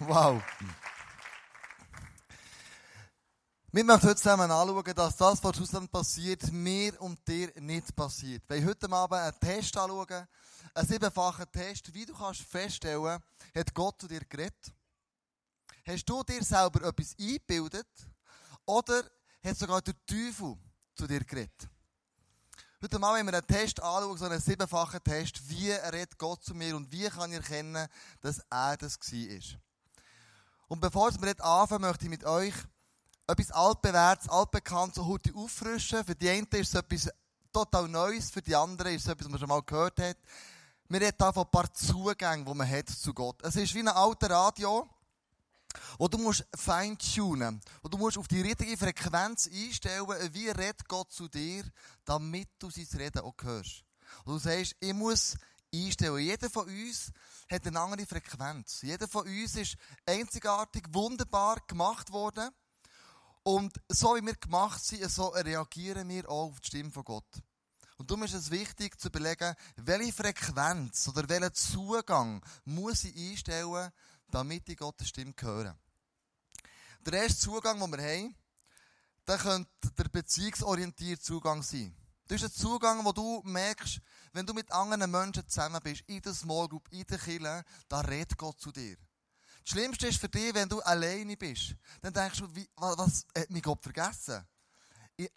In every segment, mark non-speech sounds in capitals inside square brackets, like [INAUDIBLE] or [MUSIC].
Wow. Wir möchten heute zusammen anschauen, dass das, was draussen passiert, mir und dir nicht passiert. Wir heute Abend einen Test anschauen, einen siebenfachen Test, wie du kannst feststellen, hat Gott zu dir geredet? Hast du dir selber etwas eingebildet? Oder hat sogar der Teufel zu dir geredet? Heute Mal wenn wir einen Test anschauen, so einen siebenfachen Test, wie redet Gott zu mir und wie kann ich erkennen, dass er das war. Und bevor wir jetzt anfangen, möchte ich mit euch etwas altbewährtes, altbekanntes so heute auffrischen. Für die einen ist es etwas total Neues, für die anderen ist es etwas, was man schon mal gehört hat. Wir reden hier von ein paar Zugängen, die man hat zu Gott. Es ist wie ein alter Radio, wo du musst feintunen, wo du musst auf die richtige Frequenz einstellen, wie redet Gott zu dir, damit du sein Reden auch hörst. Und du sagst, ich muss einstellen. Jeder von uns hat eine andere Frequenz. Jeder von uns ist einzigartig, wunderbar gemacht worden. Und so wie wir gemacht sind, so reagieren wir auch auf die Stimme von Gott. Und darum ist es wichtig zu überlegen, welche Frequenz oder welchen Zugang muss ich einstellen, damit ich Gottes Stimme höre. Der erste Zugang, den wir haben, der könnte der beziehungsorientierte Zugang sein. Das ist ein Zugang, wo du merkst, wenn du mit anderen Menschen zusammen bist, in der Small Group, in der Kirche, da redet Gott zu dir. Das Schlimmste ist für dich, wenn du alleine bist. Dann denkst du, wie, was, was hat mich Gott vergessen?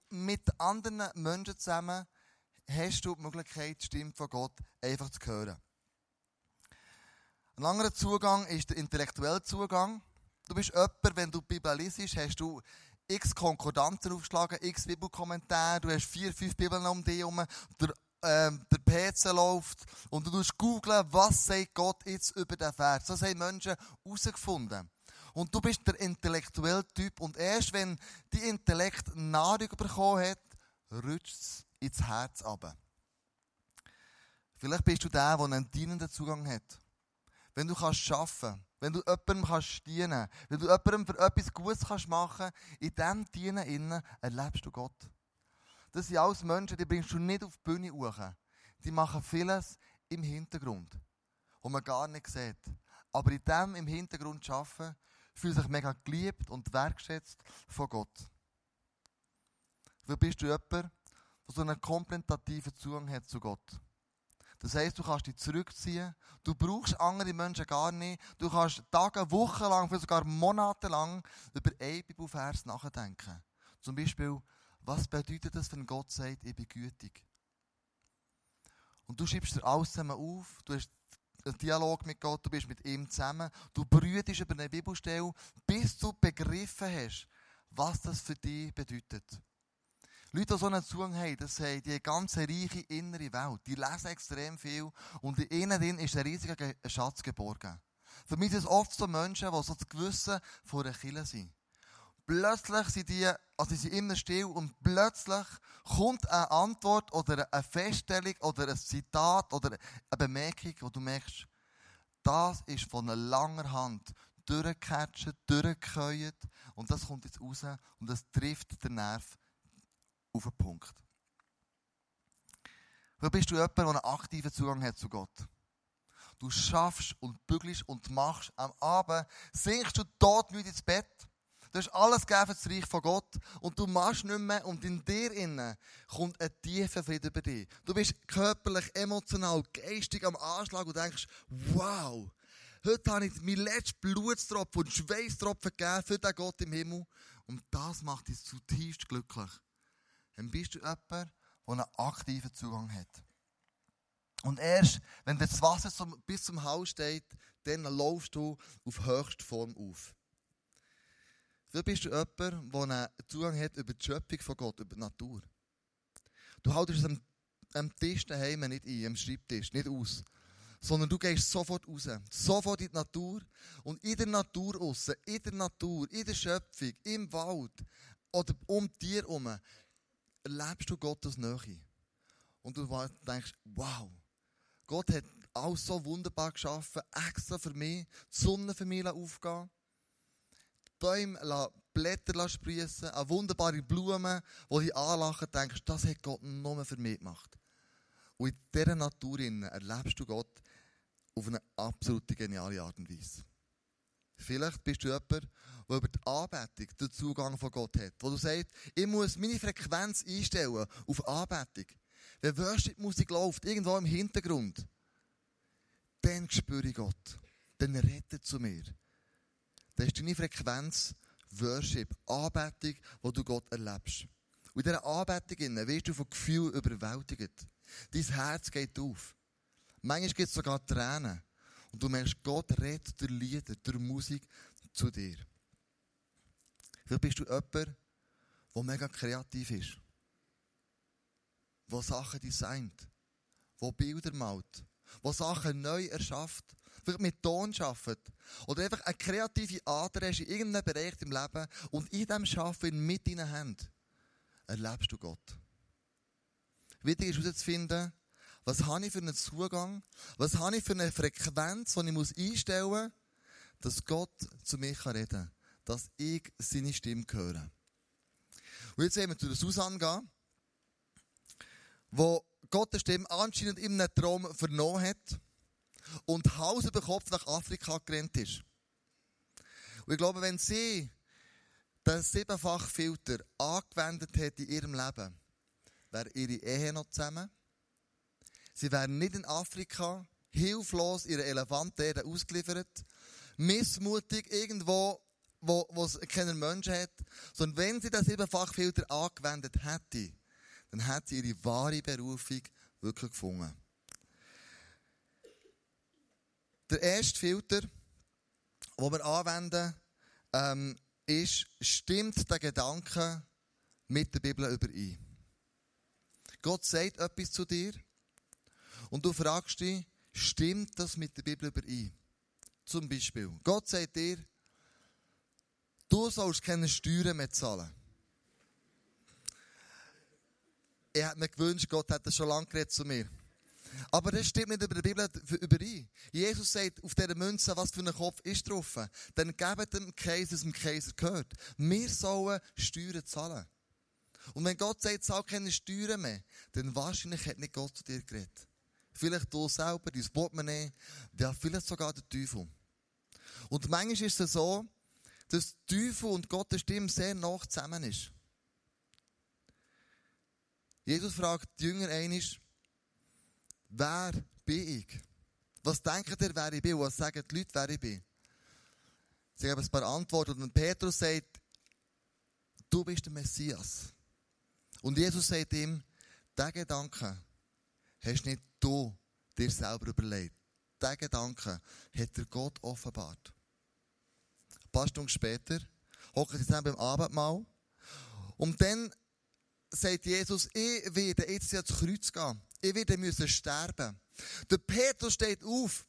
mit anderen Menschen zusammen hast du die Möglichkeit, die Stimme von Gott einfach zu hören. Ein anderer Zugang ist der intellektuelle Zugang. Du bist jemand, wenn du die Bibel liest, hast du x Konkordanzen aufgeschlagen, x Bibelkommentare, du hast vier, fünf Bibeln um dich herum, der, ähm, der PC läuft und du musst googeln, was sagt Gott jetzt über den Vers. Das haben Menschen herausgefunden. Und du bist der intellektuelle Typ und erst wenn die Intellekt Nahrung bekommen hat, rutscht es ins Herz ab. Vielleicht bist du der, der einen dienenden Zugang hat wenn du kannst arbeiten wenn du jemandem kannst dienen wenn du jemandem für etwas Gutes kannst machen in diesem Dienen innen erlebst du Gott. Das sind alles Menschen, die bringst du nicht auf die Bühne hoch. Die machen vieles im Hintergrund, wo man gar nicht sieht. Aber in dem im Hintergrund arbeiten, fühlt sich mega geliebt und wertschätzt von Gott. Wie bist du jemand, der so einen komplementativen Zugang hat zu Gott? Das heisst, du kannst dich zurückziehen. Du brauchst andere Menschen gar nicht. Du kannst Tage, Wochen lang, vielleicht sogar Monate lang über einen Bibelvers nachdenken. Zum Beispiel, was bedeutet das, wenn Gott sagt, ich bin gütig? Und du schreibst dir alles zusammen auf. Du hast einen Dialog mit Gott, du bist mit ihm zusammen. Du brütest über eine Bibelstelle, bis du begriffen hast, was das für dich bedeutet. Leute, die so einen Zugang haben, das haben die ganze reiche innere Welt. Die lesen extrem viel und in ihnen ist ein riesiger Schatz geborgen. Für mich sind es oft so Menschen, die so das Gewissen von einer Kille sind. Plötzlich sind die, also sie sind immer still und plötzlich kommt eine Antwort oder eine Feststellung oder ein Zitat oder eine Bemerkung, wo du merkst, das ist von einer langer Hand durchgecatcht, durchgekäut und das kommt jetzt raus und das trifft den Nerv auf den Punkt. Weil bist du jemand, der einen aktiven Zugang hat zu Gott. Du schaffst und bügelst und machst. Am Abend sinkst du dort nicht ins Bett. Du hast alles gegeben für das Reich von Gott und du machst nicht mehr und in dir innen kommt ein tiefer Frieden über dich. Du bist körperlich, emotional, geistig am Anschlag und denkst, wow, heute habe ich mein letztes Blutstropfen und Schweißtropfen gegeben für den Gott im Himmel und das macht dich zutiefst glücklich dann bist du jemand, der einen aktiven Zugang hat. Und erst, wenn das Wasser zum, bis zum Haus steht, dann laufst du auf höchste Form auf. Vielleicht bist du jemand, der einen Zugang hat über die Schöpfung von Gott, über die Natur. Du haltest es am, am Tisch daheim nicht ein, am Schreibtisch, nicht aus. Sondern du gehst sofort raus, sofort in die Natur. Und in der Natur raus, in der Natur, in der Schöpfung, im Wald oder um dir herum, erlebst du Gottes Nähe. Und du denkst, wow, Gott hat alles so wunderbar geschaffen, extra für mich, die Sonne für mich aufgehen, Bäume Blätter sprießen, eine wunderbare Blume, wo die anlachen, denkst, das hat Gott nur für mich gemacht. Und in dieser Natur erlebst du Gott auf eine absolut geniale Art und Weise. Vielleicht bist du jemand, der über die Anbetung den Zugang von Gott hat. Wo du sagst, ich muss meine Frequenz einstellen auf Anbetung. Wenn Worship-Musik läuft, irgendwo im Hintergrund, dann spüre ich Gott. Dann rettet zu mir. Dann ist deine Frequenz Worship, Anbetung, wo du Gott erlebst. Und in dieser Anbetung wirst du von Gefühl überwältigt. Dein Herz geht auf. Manchmal gibt es sogar Tränen. Und du merkst, Gott redet durch Lieder, durch Musik zu dir. Vielleicht bist du jemand, der mega kreativ ist. Der Sachen designt. Der Bilder malt. Der Sachen neu erschafft. Vielleicht mit Ton arbeitet. Oder einfach eine kreative Ader hast in irgendeinem Bereich im Leben. Und in diesem Arbeiten mit deinen Händen erlebst du Gott. Wichtig ist herauszufinden, was habe ich für einen Zugang? Was habe ich für eine Frequenz, die ich einstellen muss, dass Gott zu mir reden kann? Dass ich seine Stimme höre. Und jetzt sehen wir zu der Susanne gehen, wo Gott die Stimme anscheinend in einem Traum vernommen hat und Haus über Kopf nach Afrika gerannt ist. Und ich glaube, wenn sie den siebenfachen Filter angewendet hat in ihrem Leben, wäre ihre Ehe noch zusammen, Sie wären nicht in Afrika, hilflos ihre Elefanten ausgeliefert, missmutig irgendwo, wo, wo es keinen Menschen hat, sondern wenn sie den Siebenfachfilter angewendet hätte, dann hätte sie ihre wahre Berufung wirklich gefunden. Der erste Filter, den wir anwenden, ähm, ist, stimmt der Gedanke mit der Bibel überein? Gott sagt etwas zu dir und du fragst dich, stimmt das mit der Bibel überein? Zum Beispiel, Gott sagt dir, du sollst keine Steuern mehr zahlen. Ich hätte mir gewünscht, Gott hätte schon lange geredet zu mir. Aber das stimmt nicht über die Bibel überein. Jesus sagt auf dieser Münze, was für ein Kopf ist drauf. Dann gebt dem Kaiser, was dem Kaiser gehört. Wir sollen Steuern zahlen. Und wenn Gott sagt, zahl keine Steuern mehr, dann wahrscheinlich hat nicht Gott zu dir geredet. Vielleicht du selber, dein Portemonnaie, ja, vielleicht sogar der Teufel. Und manchmal ist es so, dass Teufel und Gottes Stimme sehr nah zusammen ist. Jesus fragt die Jünger einisch, wer bin ich? Was denkt ihr, wer ich bin? Was sagen die Leute, wer ich bin? Sie haben ein paar Antworten und Petrus sagt, du bist der Messias. Und Jesus sagt ihm, der Gedanke hast nicht du dir selber überlegt. Diesen Gedanken hat dir Gott offenbart. Ein paar Stunden später hocken sie zusammen beim Abendmahl. Und dann sagt Jesus, ich werde jetzt ans Kreuz gehen. Ich werde müssen sterben. Der Petrus steht auf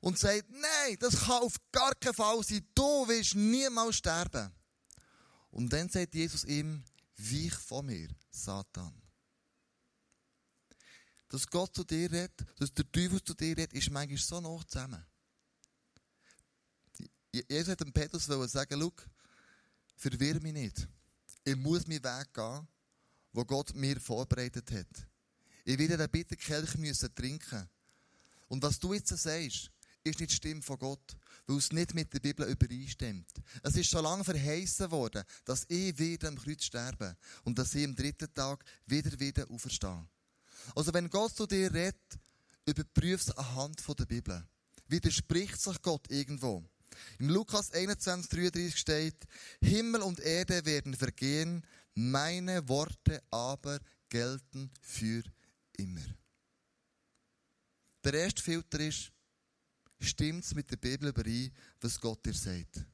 und sagt, nein, das kann auf gar keinen Fall sein. Du willst niemals sterben. Und dann sagt Jesus ihm, weich von mir, Satan dass Gott zu dir redet, dass der Teufel zu dir redet, ist manchmal so noch zusammen. Jesus hat dem Petrus sagen, schau, verwirr mich nicht. Ich muss meinen Weg gehen, wo Gott mir vorbereitet hat. Ich werde den Bitterkelch müssen trinken. Und was du jetzt sagst, ist nicht die Stimme von Gott, weil es nicht mit der Bibel übereinstimmt. Es ist schon lange verheißen worden, dass ich wieder am Kreuz sterbe und dass ich am dritten Tag wieder wieder auferstehe. Also wenn Gott zu dir redet, überprüf es anhand der Bibel. Widerspricht sich Gott irgendwo? Im Lukas 21, 33 steht, Himmel und Erde werden vergehen, meine Worte aber gelten für immer. Der erste Filter ist, stimmt es mit der Bibel überein, was Gott dir sagt?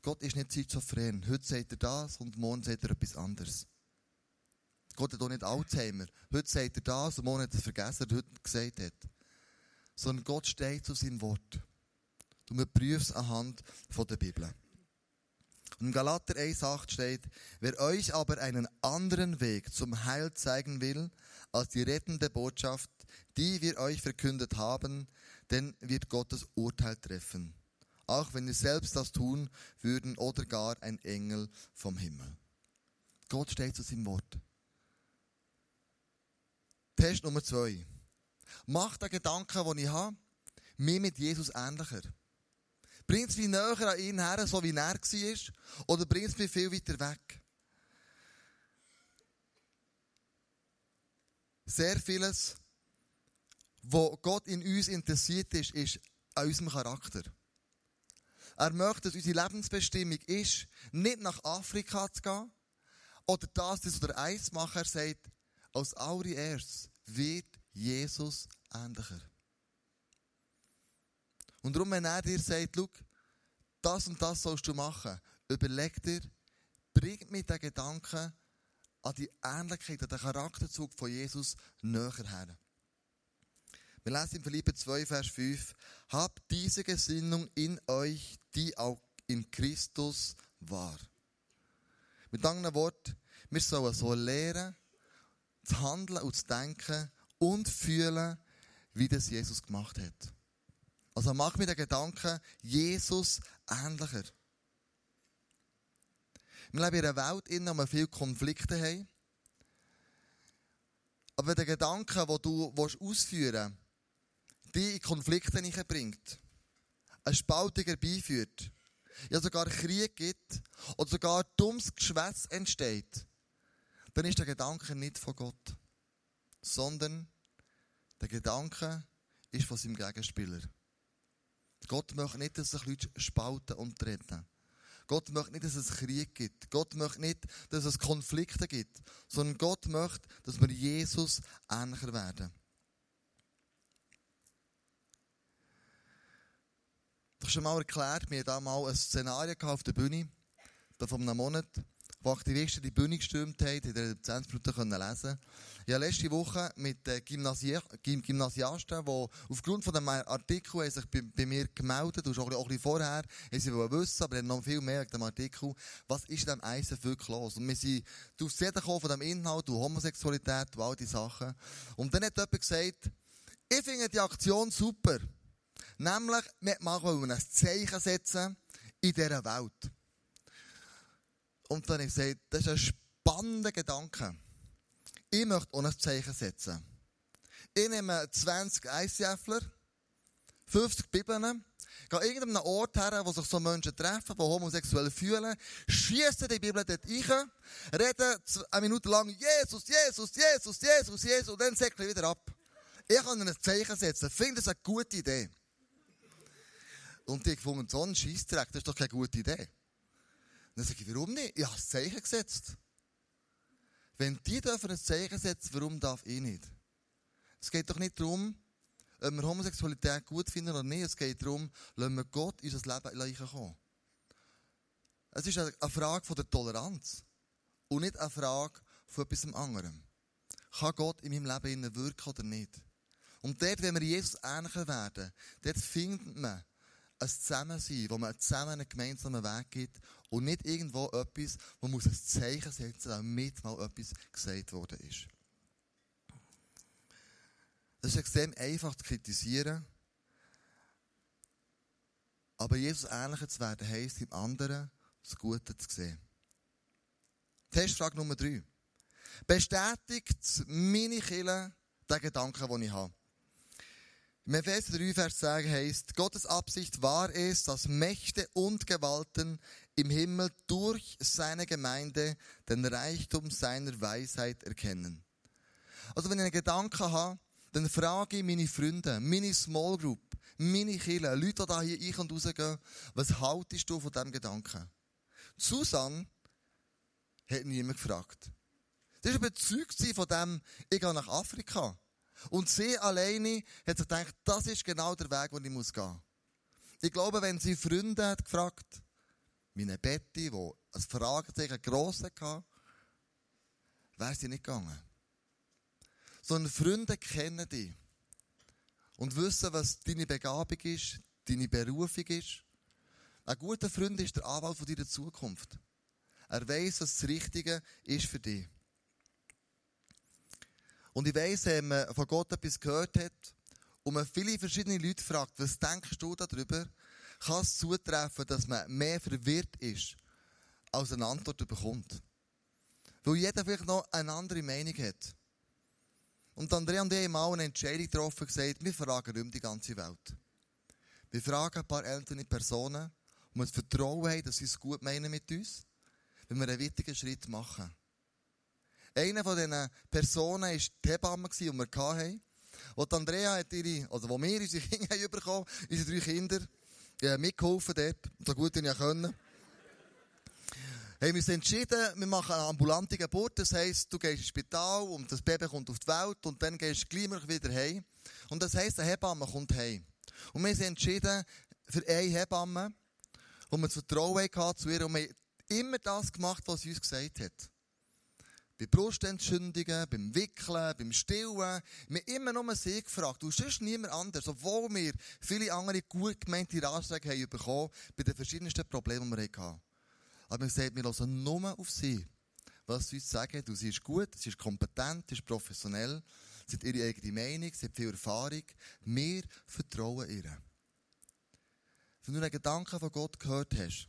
Gott ist nicht schizophren. Heute sagt er das und morgen sagt er etwas anderes. Gott hat auch nicht Alzheimer. Heute sagt er das und morgen hat er es vergessen, was er heute gesagt hat. Sondern Gott steht zu seinem Wort. Du prüfst es anhand der Bibel. Und in Galater 1,8 steht, wer euch aber einen anderen Weg zum Heil zeigen will, als die rettende Botschaft, die wir euch verkündet haben, denn wird Gottes Urteil treffen. Auch wenn wir selbst das tun würden oder gar ein Engel vom Himmel. Gott steht zu seinem Wort. Test Nummer zwei. Mach den Gedanken, den ich habe, mir mit Jesus ähnlicher. Bringt es mich näher an ihn her, so wie er war? Oder bringt es mich viel weiter weg? Sehr vieles, was Gott in uns interessiert ist, ist an unserem Charakter. Er möchte, dass unsere Lebensbestimmung ist, nicht nach Afrika zu gehen oder das, das oder eins machen. Er sagt, als allererstes wird Jesus ähnlicher. Und darum, wenn er dir sagt, schau, das und das sollst du machen, überleg dir, bringt mir den Gedanken an die Ähnlichkeit, an den Charakterzug von Jesus näher her. Wir lesen in Philippe 2, Vers 5, habt diese Gesinnung in euch, die auch in Christus war. Mit anderen Worten, wir sollen so lernen, zu handeln und zu denken und fühlen, wie das Jesus gemacht hat. Also mach mir den Gedanken, Jesus ähnlicher. Wir leben in einer Welt, in der wir viele Konflikte haben. Aber der Gedanke, den du ausführen willst, dich in Konflikte bringt, eine Spaltung herbeiführt, ja sogar Krieg gibt oder sogar dummes Geschwätz entsteht, dann ist der Gedanke nicht von Gott, sondern der Gedanke ist von seinem Gegenspieler. Gott möchte nicht, dass sich Leute spalten und treten. Gott möchte nicht, dass es Krieg gibt. Gott möchte nicht, dass es Konflikte gibt. Sondern Gott möchte, dass wir Jesus ähnlicher werden. Ich habe schon mal erklärt, wir hatten da mal ein Szenario auf der Bühne, da vor einem Monat wo Aktivisten die Bühne gestürmt haben, in der 20 Minuten lesen Ich habe letzte Woche mit Gymnasi Gymnasiasten, die aufgrund von dem Artikel sich bei, bei mir gemeldet haben, auch ein bisschen vorher, haben sie wissen, aber noch viel mehr wegen dem Artikel, was ist in diesem Eisen wirklich los? Und wir sind auf die von dem Inhalt, und Homosexualität und all diese Sachen. Und dann hat jemand gesagt, ich finde die Aktion super. Nämlich, wir machen ein Zeichen setzen in dieser Welt. Und dann habe ich gesagt, das ist ein spannender Gedanke. Ich möchte auch ein Zeichen setzen. Ich nehme 20 ICFler, 50 Bibeln, gehe an irgendeinem Ort her, wo sich so Menschen treffen, die homosexuell fühlen, schieße die Bibel dort rein, rede eine Minute lang Jesus, Jesus, Jesus, Jesus, Jesus und dann säckle ich wieder ab. Ich kann ein Zeichen setzen. Ich finde das eine gute Idee. Und die gefunden, so ein Scheissdreck, das ist doch keine gute Idee. Dann sage ich, warum nicht? Ich habe ein Zeichen gesetzt. Wenn die dürfen ein Zeichen setzen, warum darf ich nicht? Es geht doch nicht darum, ob wir Homosexualität gut finden oder nicht. Es geht darum, lassen wir Gott in unser Leben kommen. Es ist eine Frage der Toleranz und nicht eine Frage von etwas anderem. Kann Gott in meinem Leben wirken oder nicht? Und dort, wenn wir Jesus ähnlicher werden, dort findet man ein Zusammensein, wo man zusammen einen gemeinsamen Weg geht und nicht irgendwo etwas, wo man ein Zeichen setzen muss, damit mal etwas gesagt worden ist. Das ist extrem einfach zu kritisieren. Aber Jesus ähnlicher zu werden, heisst im anderen das Gute zu sehen. Testfrage Nummer drei. Bestätigt meine Kille den Gedanken, den ich habe? Im Epheser 3, Vers 10 heißt, Gottes Absicht war es, dass Mächte und Gewalten im Himmel durch seine Gemeinde den Reichtum seiner Weisheit erkennen. Also wenn ich einen Gedanken habe, dann frage ich meine Freunde, meine Small Group, meine Kinder, Leute, die hier ein- und rausgehen, was haltest du von diesem Gedanken? Susan hat niemand gefragt. Das war überzeugt von dem, ich gehe nach Afrika. Und sie alleine hat sich gedacht, das ist genau der Weg, den ich gehen muss. Ich glaube, wenn sie Freunde hat gefragt, meine Betty, die ein Fragezeichen gross hatte, wäre sie nicht gegangen. Sondern Freunde kennen dich und wissen, was deine Begabung ist, deine Berufung ist. Ein guter Freund ist der Anwalt von deiner Zukunft. Er weiß, was das Richtige ist für dich. Und ich weiss, wenn man von Gott etwas gehört hat und man viele verschiedene Leute fragt, was denkst du darüber, kann es zutreffen, dass man mehr verwirrt ist, als eine Antwort bekommt. Weil jeder vielleicht noch eine andere Meinung hat. Und Andrea und ich haben mal eine Entscheidung getroffen gesagt, wir fragen um die ganze Welt. Wir fragen ein paar ältere Personen, und wir Vertrauen haben, dass sie es gut meinen mit uns, wenn wir einen wichtigen Schritt machen. Eine von diesen Personen war die Hebamme, die wir hatten. Und Andrea hat ihre, also wo wir unsere [LAUGHS] Kinder haben bekommen, unsere drei Kinder, äh, mitgeholfen dort, so gut ich können. haben wir uns entschieden, wir machen eine ambulante Geburt. Das heisst, du gehst ins Spital und das Baby kommt auf die Welt und dann gehst du gleich wieder heim. Und das heisst, eine Hebamme kommt heim. Und wir uns entschieden, für eine Hebamme, wo wir das Vertrauen zu ihr und wir haben immer das gemacht, was sie uns gesagt hat. Bei Brustentzündungen, beim Wickeln, beim Stillen. Wir immer nur sie gefragt. Und sonst niemand anders. Obwohl wir viele andere gut gemeinte Ratschläge haben bekommen bei den verschiedensten Problemen, die wir hatten. Aber wir gesagt, wir hören nur auf sie. Was sie uns sagen, du, sie ist gut, sie ist kompetent, sie ist professionell, sie hat ihre eigene Meinung, sie hat viel Erfahrung. Wir vertrauen ihr. Wenn du einen Gedanken von Gott gehört hast,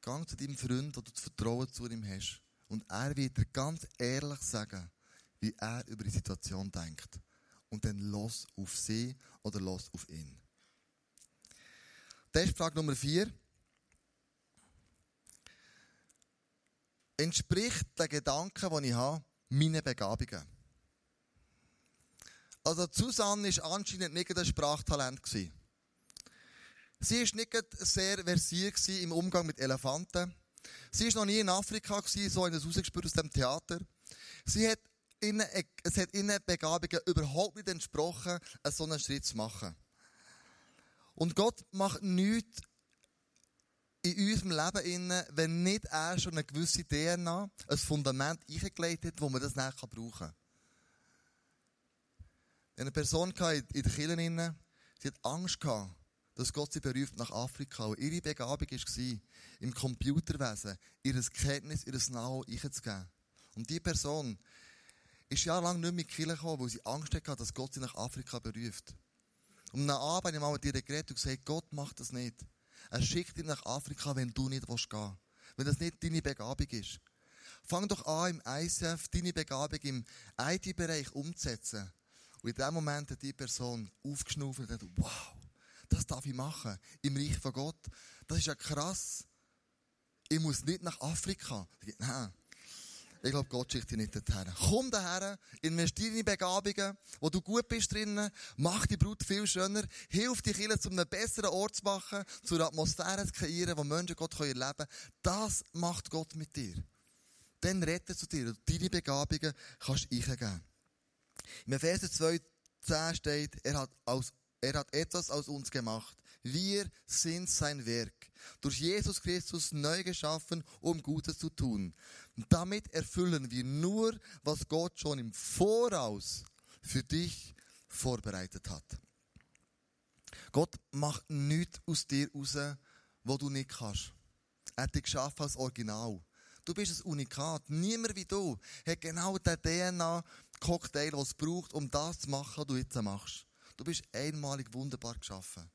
gang zu deinem Freund, wo du das Vertrauen zu ihm hast. Und er wird dir ganz ehrlich sagen, wie er über die Situation denkt. Und dann los auf sie oder los auf ihn. Das ist Frage Nummer vier. Entspricht der Gedanke, den ich habe, meinen Begabungen? Also Susanne war anscheinend nicht ein Sprachtalent. Sie war nicht sehr versiert im Umgang mit Elefanten. Sie war noch nie in Afrika, gewesen, so in das rausgespürt aus dem Theater. Sie hat ihnen, es hat ihnen Begabungen überhaupt nicht entsprochen, einen so einen Schritt zu machen. Und Gott macht nichts in unserem Leben, innen, wenn nicht er schon eine gewisse DNA, ein Fundament eingelegt hat, wo man das nachher brauchen kann. Eine Person in der Kirche, sie hat Angst gehabt, dass Gott sie beruft nach Afrika. Und ihre Begabung war, im Computerwesen ihr Kenntnis, ihr Know einzugeben. Und diese Person ist jahrelang nicht die Kirche gekommen, weil sie Angst hatte, dass Gott sie nach Afrika beruft. Und nach Abend habe ich mal mit ihr geredet und gesagt, Gott macht das nicht. Er schickt dich nach Afrika, wenn du nicht gehen willst. Wenn das nicht deine Begabung ist. Fang doch an, im ICF deine Begabung im IT-Bereich umzusetzen. Und in dem Moment hat die Person aufgeschnauft und gesagt, wow, das darf ich machen. Im Reich von Gott. Das ist ja krass. Ich muss nicht nach Afrika. Nein. Ich glaube, Gott schickt dich nicht dorthin. Komm daher, investiere in Begabungen, wo du gut bist drinnen, mach die Brut viel schöner, hilf die Kinder, zu einem besseren Ort zu machen, zu einer Atmosphäre zu kreieren, wo Menschen Gott erleben können. Das macht Gott mit dir. Dann rettet zu dir deine Begabungen kannst du eingeben. Im Epheser 2,10 steht, er hat aus er hat etwas aus uns gemacht. Wir sind sein Werk. Durch Jesus Christus neu geschaffen, um Gutes zu tun. Damit erfüllen wir nur, was Gott schon im Voraus für dich vorbereitet hat. Gott macht nichts aus dir raus, wo du nicht kannst. Er hat dich geschaffen als Original. Du bist ein Unikat. Niemand wie du hat genau den DNA-Cocktail, den es braucht, um das zu machen, was du jetzt machst. Du bist einmalig wunderbar geschaffen.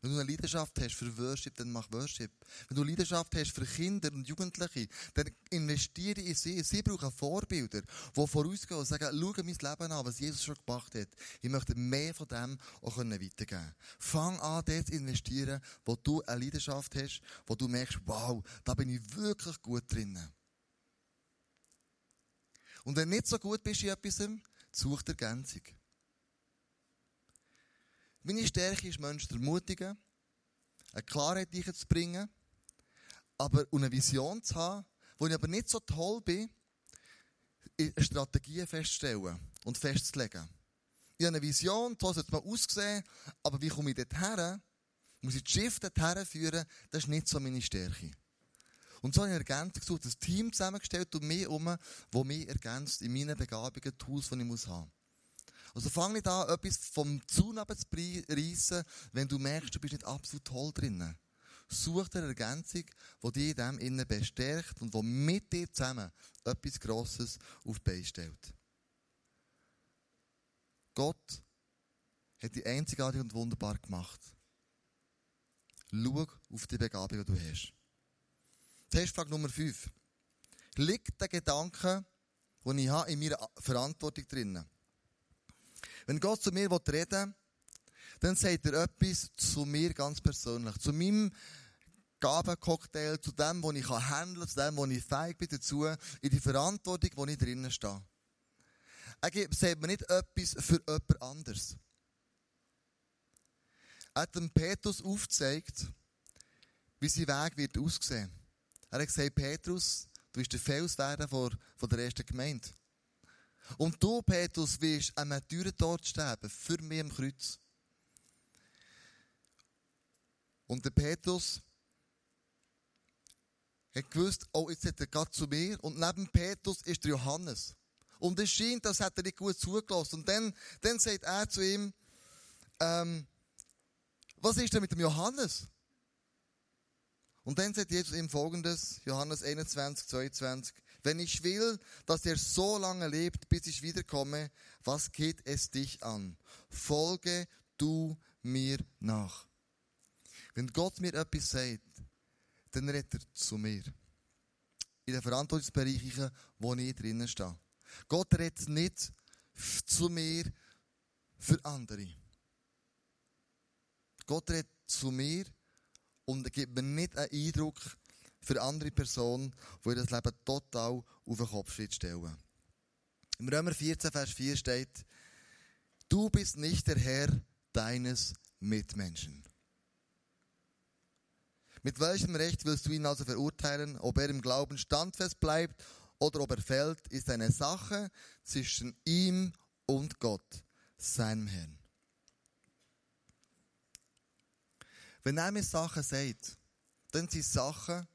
Wenn du eine Leidenschaft hast für Worship, dann mach Worship. Wenn du Leidenschaft hast für Kinder und Jugendliche, dann investiere in sie. Sie brauchen Vorbilder, die vorausgehen und sagen, schau mein Leben an, was Jesus schon gemacht hat. Ich möchte mehr von dem auch weitergeben können. Fang an, dort zu investieren, wo du eine Leidenschaft hast, wo du merkst, wow, da bin ich wirklich gut drin. Und wenn du nicht so gut bist in etwas, such dir Ergänzung. Meine Stärke ist, Menschen zu ermutigen, eine Klarheit zu bringen, aber eine Vision zu haben, wo ich aber nicht so toll bin, Strategien festzustellen und festzulegen. Ich habe eine Vision, so sollte es mal aussehen, aber wie komme ich dort her? Muss ich das Schiff dorthin führen? Das ist nicht so meine Stärke. Und so habe ich Ergänzung gesucht, ein Team zusammengestellt und mich um, das mich ergänzt in meinen Begabungen, Tools, die ich haben muss. Also fang nicht an, etwas vom Zaun zu reissen, wenn du merkst, du bist nicht absolut toll drinnen. Such dir eine Ergänzung, die dich in dem innen bestärkt und die mit dir zusammen etwas Grosses auf die Beine stellt. Gott hat dich einzigartig und wunderbar gemacht. Schau auf die Begabung, die du hast. Testfrage Nummer 5. Liegt der Gedanke, den ich habe, in meiner Verantwortung drinnen? Wenn Gott zu mir reden will, dann sagt er etwas zu mir ganz persönlich, zu meinem Gabencocktail, zu dem, wo ich handeln kann, zu dem, wo ich fähig bin dazu, in die Verantwortung, wo ich drinnen stehe. Er sagt mir nicht etwas für jemand anderes. Er hat dem Petrus aufgezeigt, wie sein Weg wird aussehen. Er hat gesagt, Petrus, du wirst der Fels werden von der ersten Gemeinde. Und du, Petrus, wirst an einem Türentod sterben, für mich am Kreuz. Und der Petrus hat gewusst, oh, jetzt hat er gerade zu mir. Und neben Petrus ist der Johannes. Und es scheint, das hat er nicht gut zugelassen. Und dann, dann sagt er zu ihm, ähm, was ist denn mit dem Johannes? Und dann sagt Jesus ihm folgendes, Johannes 21, 22. Wenn ich will, dass er so lange lebt, bis ich wiederkomme, was geht es dich an? Folge du mir nach. Wenn Gott mir etwas sagt, dann redet er zu mir. In den Verantwortungsbereichen, wo ich drinnen stehe. Gott redet nicht zu mir für andere. Gott redet zu mir und gibt mir nicht einen Eindruck für andere Personen, die ihr das Leben total auf den Kopf stellen. Im Römer 14, Vers 4 steht, du bist nicht der Herr deines Mitmenschen. Mit welchem Recht willst du ihn also verurteilen, ob er im Glauben standfest bleibt oder ob er fällt, ist eine Sache zwischen ihm und Gott, seinem Herrn. Wenn er mir Sachen sagt, dann sind Sachen,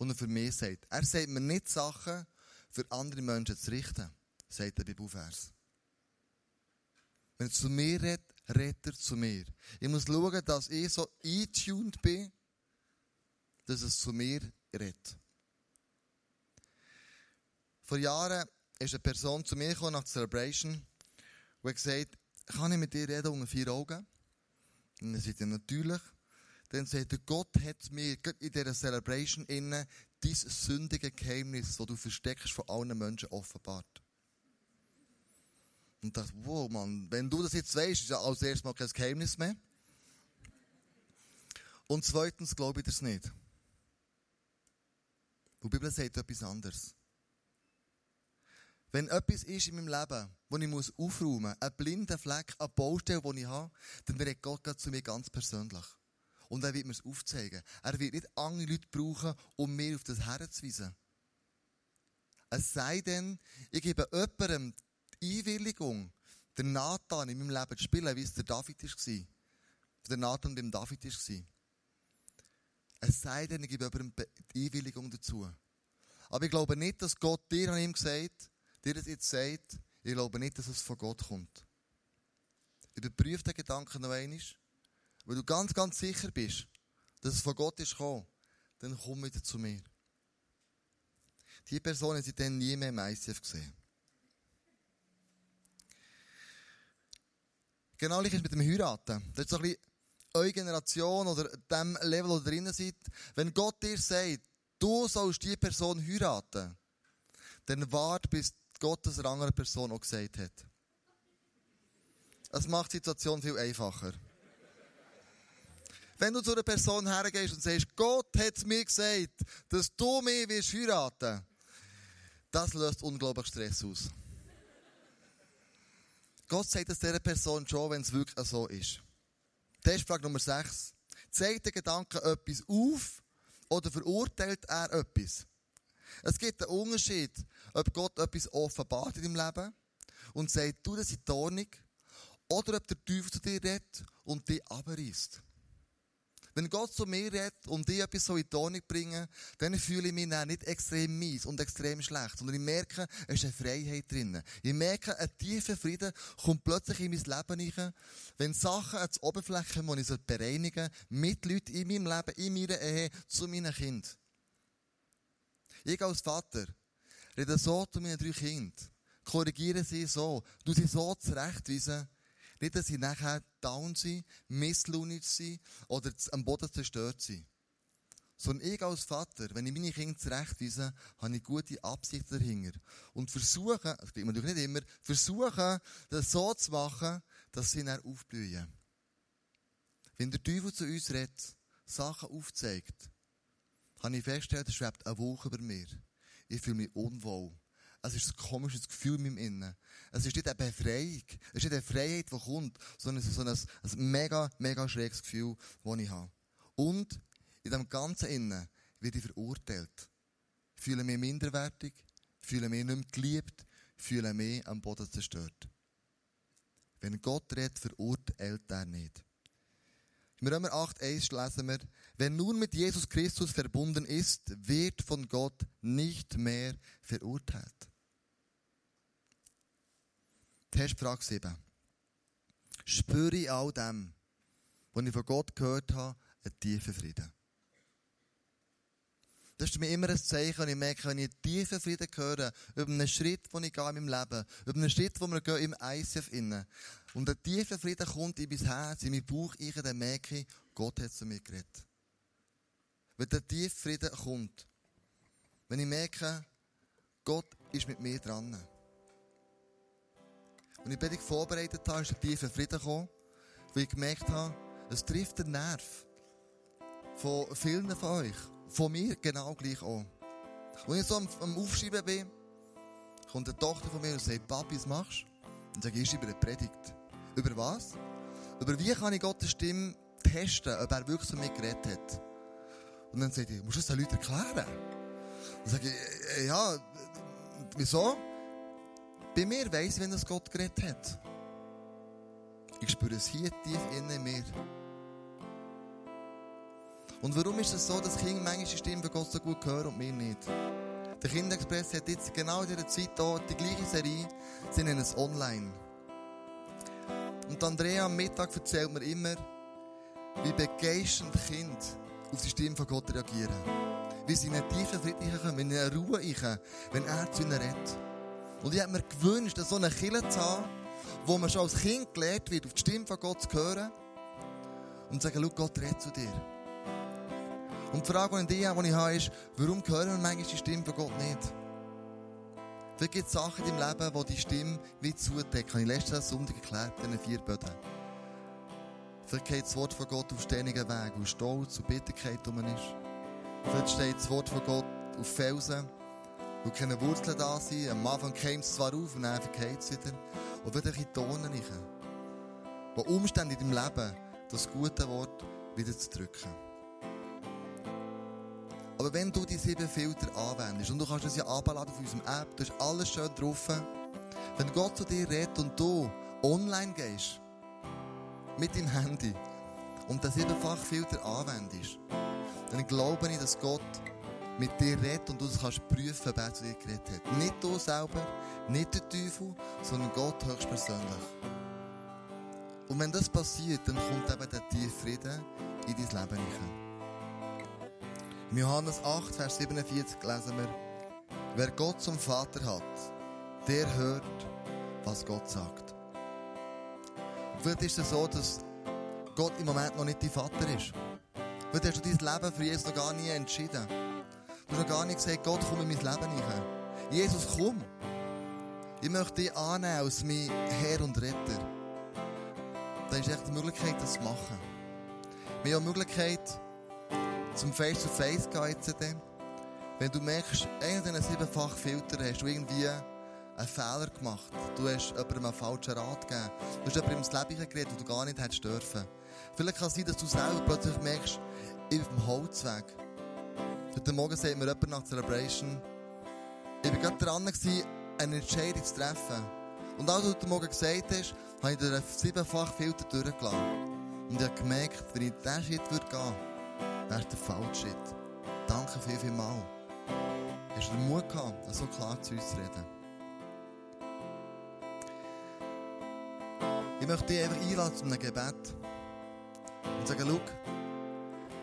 die er für mich sagt. Er sagt mir nicht Sachen, für andere Menschen zu richten, sagt der Bibelvers. Wenn er zu mir redet, redet er zu mir. Ich muss schauen, dass ich so eintuned bin, dass es zu mir redet. Vor Jahren ist eine Person zu mir gekommen nach der Celebration und hat gesagt, kann ich mit dir reden unter vier Augen? Und dann sagt er, natürlich. Dann sagt er, Gott hat mir in dieser Celebration innen dein sündige Geheimnis, das du versteckst von allen Menschen, offenbart. Und dachte, wow, Mann, wenn du das jetzt weißt, ist ja als erstes mal kein Geheimnis mehr. Und zweitens glaube ich das nicht. Die Bibel sagt etwas anderes. Wenn etwas ist in meinem Leben, wo ich muss aufräumen muss, ein blinder Fleck, eine Baustelle, die ich habe, dann wird Gott zu mir ganz persönlich. Und er wird mir es aufzeigen. Er wird nicht andere Leute brauchen, um mir auf das herzuweisen. Es sei denn, ich gebe jemandem die Einwilligung, den Nathan in meinem Leben zu spielen, wie es der David war. Der Nathan dem David war. Es sei denn, ich gebe jemandem die Einwilligung dazu. Aber ich glaube nicht, dass Gott dir an ihm gesagt dir das jetzt sagt, ich glaube nicht, dass es von Gott kommt. Überprüf den Gedanken noch einmal. Wenn du ganz, ganz sicher bist, dass es von Gott ist gekommen, dann komm wieder zu mir. Die Person hat sie dann nie mehr im ICF gesehen. Genau gleich ist mit dem Heiraten. Das ist so ein bisschen eure Generation oder dem Level, wo ihr drinnen seid. Wenn Gott dir sagt, du sollst die Person heiraten, dann wart, bis Gott das einer anderen Person auch gesagt hat. Das macht die Situation viel einfacher. Wenn du zu einer Person hergehst und sagst, Gott hat mir gesagt, dass du mich wirst heiraten, das löst unglaublich Stress aus. Gott sagt es dieser Person schon, wenn es wirklich so ist. Testfrage Nummer 6. Zeigt der Gedanke etwas auf oder verurteilt er etwas? Es gibt einen Unterschied, ob Gott etwas offenbart in deinem Leben und sagt, du, das ist die Ordnung, oder ob der Teufel zu dir redet und dich abreißt. Wenn Gott zu mir redet und dir etwas so in die Ordnung bringen, dann fühle ich mich dann nicht extrem mies und extrem schlecht, sondern ich merke, es ist eine Freiheit drin. Ich merke, ein tiefer Frieden kommt plötzlich in mein Leben rein, wenn Sachen ans Oberfläche, die ich bereinigen soll, mit Leuten in meinem Leben, in meiner Ehe, zu meinen Kindern. Ich als Vater rede so zu meinen drei Kindern, korrigiere sie so, du sie so zurechtweisen, nicht, dass sie nachher down sind, misslaunig sind oder am Boden zerstört sind. Sondern ich als Vater, wenn ich meine Kinder zurechtweise, habe ich gute Absichten dahinter. Und versuche, das klingt natürlich nicht immer, versuche, das so zu machen, dass sie dann aufblühen. Wenn der Teufel zu uns redet, Sachen aufzeigt, habe ich festgestellt, es schwebt eine Woche über mir. Ich fühle mich unwohl. Es ist ein komisches Gefühl in meinem Innen. Es ist nicht eine Befreiung. Es ist nicht eine Freiheit, die kommt, sondern es ist so ein, ein mega, mega schräges Gefühl, das ich habe. Und in dem ganzen Innen werde ich verurteilt. Ich fühle mich minderwertig, fühle mich nicht mehr geliebt, fühle mich am Boden zerstört. Wenn Gott redet, verurteilt er nicht. Im Römer 8,1 lesen wir, wer nun mit Jesus Christus verbunden ist, wird von Gott nicht mehr verurteilt. Testfrage 7. Spüre ich all dem, was ich von Gott gehört habe, einen tiefen Frieden? Das ist mir immer ein Zeichen, und ich merke, wenn ich einen tiefen Frieden höre, über einen Schritt, den ich gehe in meinem Leben, über einen Schritt, den wir gehen im ICF innen, und ein tiefer Frieden kommt in mein Herz, in mein Bauch, ich, dann merke ich, Gott hat zu mir geredet. Wenn der tiefe Frieden kommt, wenn ich merke, Gott ist mit mir dran. Und ich Predigt vorbereitet habe, ist der tiefe Frieden gekommen, weil ich gemerkt habe, es trifft den Nerv von vielen von euch, von mir genau gleich auch. Wenn ich so am, am Aufschreiben bin, kommt eine Tochter von mir und sagt, Papi, was machst du? Und sage ich, über eine Predigt. Über was? Über wie kann ich Gottes Stimme testen, ob er wirklich so mit geredet hat. Und dann sagt ich, musst du das den Leuten erklären? Dann sage ich, äh, ja, wieso? Bei mir weiss ich, wenn das Gott geredet hat. Ich spüre es hier tief in mir. Und warum ist es so, dass Kinder manchmal die Stimme von Gott so gut hören und mir nicht? Der Kinderexpress hat jetzt genau in dieser Zeit hier die gleiche Serie, sie nennen es online. Und Andrea am Mittag erzählt mir immer, wie begeistert Kinder auf die Stimme von Gott reagieren. Wie sie in einen tiefen Frieden kommen, in eine Ruhe kommen, wenn er zu ihnen redet. Und ich hätte mir gewünscht, so eine Kirche zu haben, wo man schon als Kind gelernt wird, auf die Stimme von Gott zu hören und zu sagen, schau, Gott redet zu dir. Und die Frage, die ich habe, ist, warum hören wir manchmal die Stimme von Gott nicht? Vielleicht gibt es Sachen in deinem Leben, wo die Stimme wie zudeckt. Habe ich letzten Sonntag erklärt, diesen vier Böden. Vielleicht geht das Wort von Gott auf steinigen Weg, wo Stolz und Bitterkeit um ist. Vielleicht steht das Wort von Gott auf Felsen, wo keine Wurzeln da sind. Am Anfang käme es zwar auf und dann vergeht es wieder. Und wieder in Tonen rein. Wo Umstände in deinem Leben das gute Wort wieder zu drücken. Aber wenn du die sieben Filter anwendest, und du kannst das ja abladen auf unserem App, du hast alles schön drauf, wenn Gott zu dir redet und du online gehst, mit deinem Handy, und den siebenfach Filter anwendest, dann glaube ich, dass Gott mit dir redet und du das kannst prüfen, wer zu dir geredet hat. Nicht du selber, nicht der Teufel, sondern Gott höchstpersönlich. Und wenn das passiert, dann kommt eben der tiefe Frieden in dein Leben hinein. Im Johannes 8, Vers 47 lesen wir, wer Gott zum Vater hat, der hört, was Gott sagt. Und vielleicht ist es so, dass Gott im Moment noch nicht dein Vater ist. Vielleicht hast du dein Leben für Jesus noch gar nie entschieden. Du hast noch gar nicht gesagt, Gott, komm in mein Leben rein. Jesus, komm. Ich möchte dich annehmen als mein Herr und Retter. Da ist echt die Möglichkeit, das zu machen. Wir haben die Möglichkeit, zum Face-to-Face gehen jetzt dann. Wenn du merkst, einer dieser siebenfach Filter hast du irgendwie einen Fehler gemacht. Du hast jemandem einen falschen Rat gegeben. Du hast jemandem ins Leben geredet, das du gar nicht hättest dürfen. Vielleicht kann es sein, dass du selber plötzlich merkst, ich bin auf dem Holzweg. Heute Morgen sagt mir jemand nach Celebration, ich war gerade dran, eine Entscheidung zu treffen. Und als du heute Morgen gesagt hast, habe ich dir einen siebenfach Filter durchgelassen. Und ich habe gemerkt, wenn ich diesen Schritt gehen würde, das ist der falsche Schritt. Danke viel, viel mal. Hast du den Mut gehabt, so klar zu uns zu reden? Ich möchte dich einfach einladen zu einem Gebet. Und sagen, schau,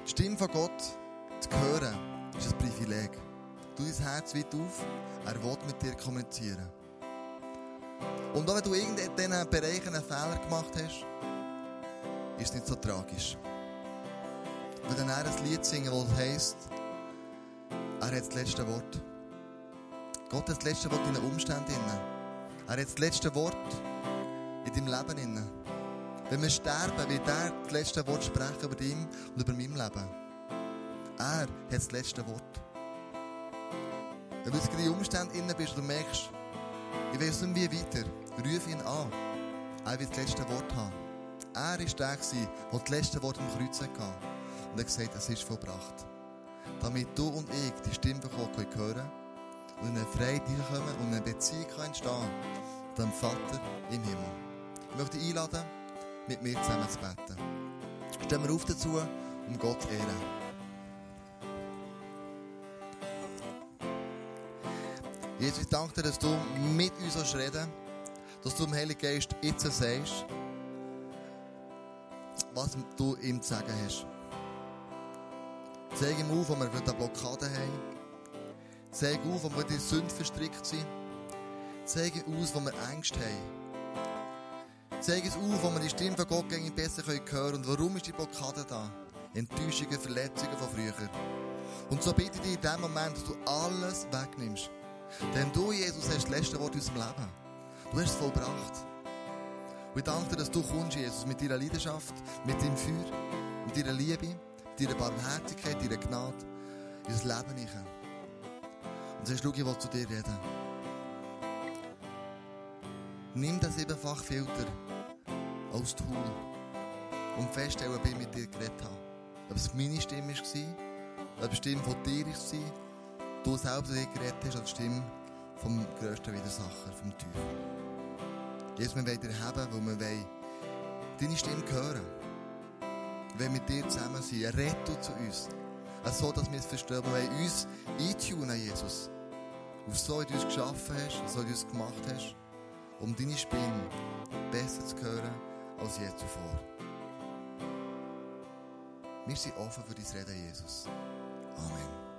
die Stimme von Gott zu hören, ist ein Privileg. Du dein Herz weit auf, er will mit dir kommunizieren. Und auch wenn du in diesen Bereichen einen Fehler gemacht hast, ist es nicht so tragisch. Wir dann ein Lied singen, das heisst, er hat das letzte Wort. Gott hat das letzte Wort in den Umständen. Er hat das letzte Wort in deinem Leben. Wenn wir sterben, wird er das letzte Wort sprechen über ihn und über mein Leben. Er hat das letzte Wort. Wenn du jetzt in Umständen bist und merkst, ich weiß nicht wie weiter, ruf ihn an. Er wird das letzte Wort haben. Er war der, der das letzte Wort am Kreuz hatte. Und er hat gesagt, es ist vollbracht. Damit du und ich die Stimme von hören können und in eine Freiheit kommen und eine Beziehung entstehen mit dem Vater im Himmel. Ich möchte dich einladen, mit mir zusammen zu beten. Stehen wir auf dazu, um Gott zu ehren. Jesus, ich danke dir, dass du mit uns reden dass du dem Heiligen Geist jetzt sagst, was du ihm zu sagen hast. Zeig ihm auf, wo wir eine Blockade haben. Zeig auf, wo wir in Sünde verstrickt sind. Zeig aus, wo wir Ängste haben. Zeig uns auf, wo wir die Stimme von Gott gegen besser hören können. Und warum ist die Blockade da? Enttäuschungen, Verletzungen von früher. Und so bitte ich dich in dem Moment, dass du alles wegnimmst. Denn du, Jesus, hast das letzte Wort in unserem Leben. Du hast es vollbracht. Und ich danke dir, dass du kommst, Jesus, mit deiner Leidenschaft, mit deinem Feuer, mit deiner Liebe, mit deiner Barmherzigkeit, deiner Gnade in unser Leben hinein. Und sagst, schau, ich will zu dir reden. Nimm den siebenfach Filter als Tool und feststellen, ob ich mit dir geredet habe. Ob es meine Stimme war, ob es die Stimme von dir war, du zu dir geredet hast, die Stimme vom grössten Widersacher, vom Teufel. Jesus, wir wollen dir haben, weil wir wollen deine Stimme hören. Wir wollen mit dir zusammen sein. Red du zu uns. So, dass wir es verstehen. Wir wollen uns eintunen, Jesus. Auf so, wie du uns geschaffen hast, so, wie du uns gemacht hast, um deine Stimme besser zu hören als je zuvor. Wir sind offen für dein Reden, Jesus. Amen.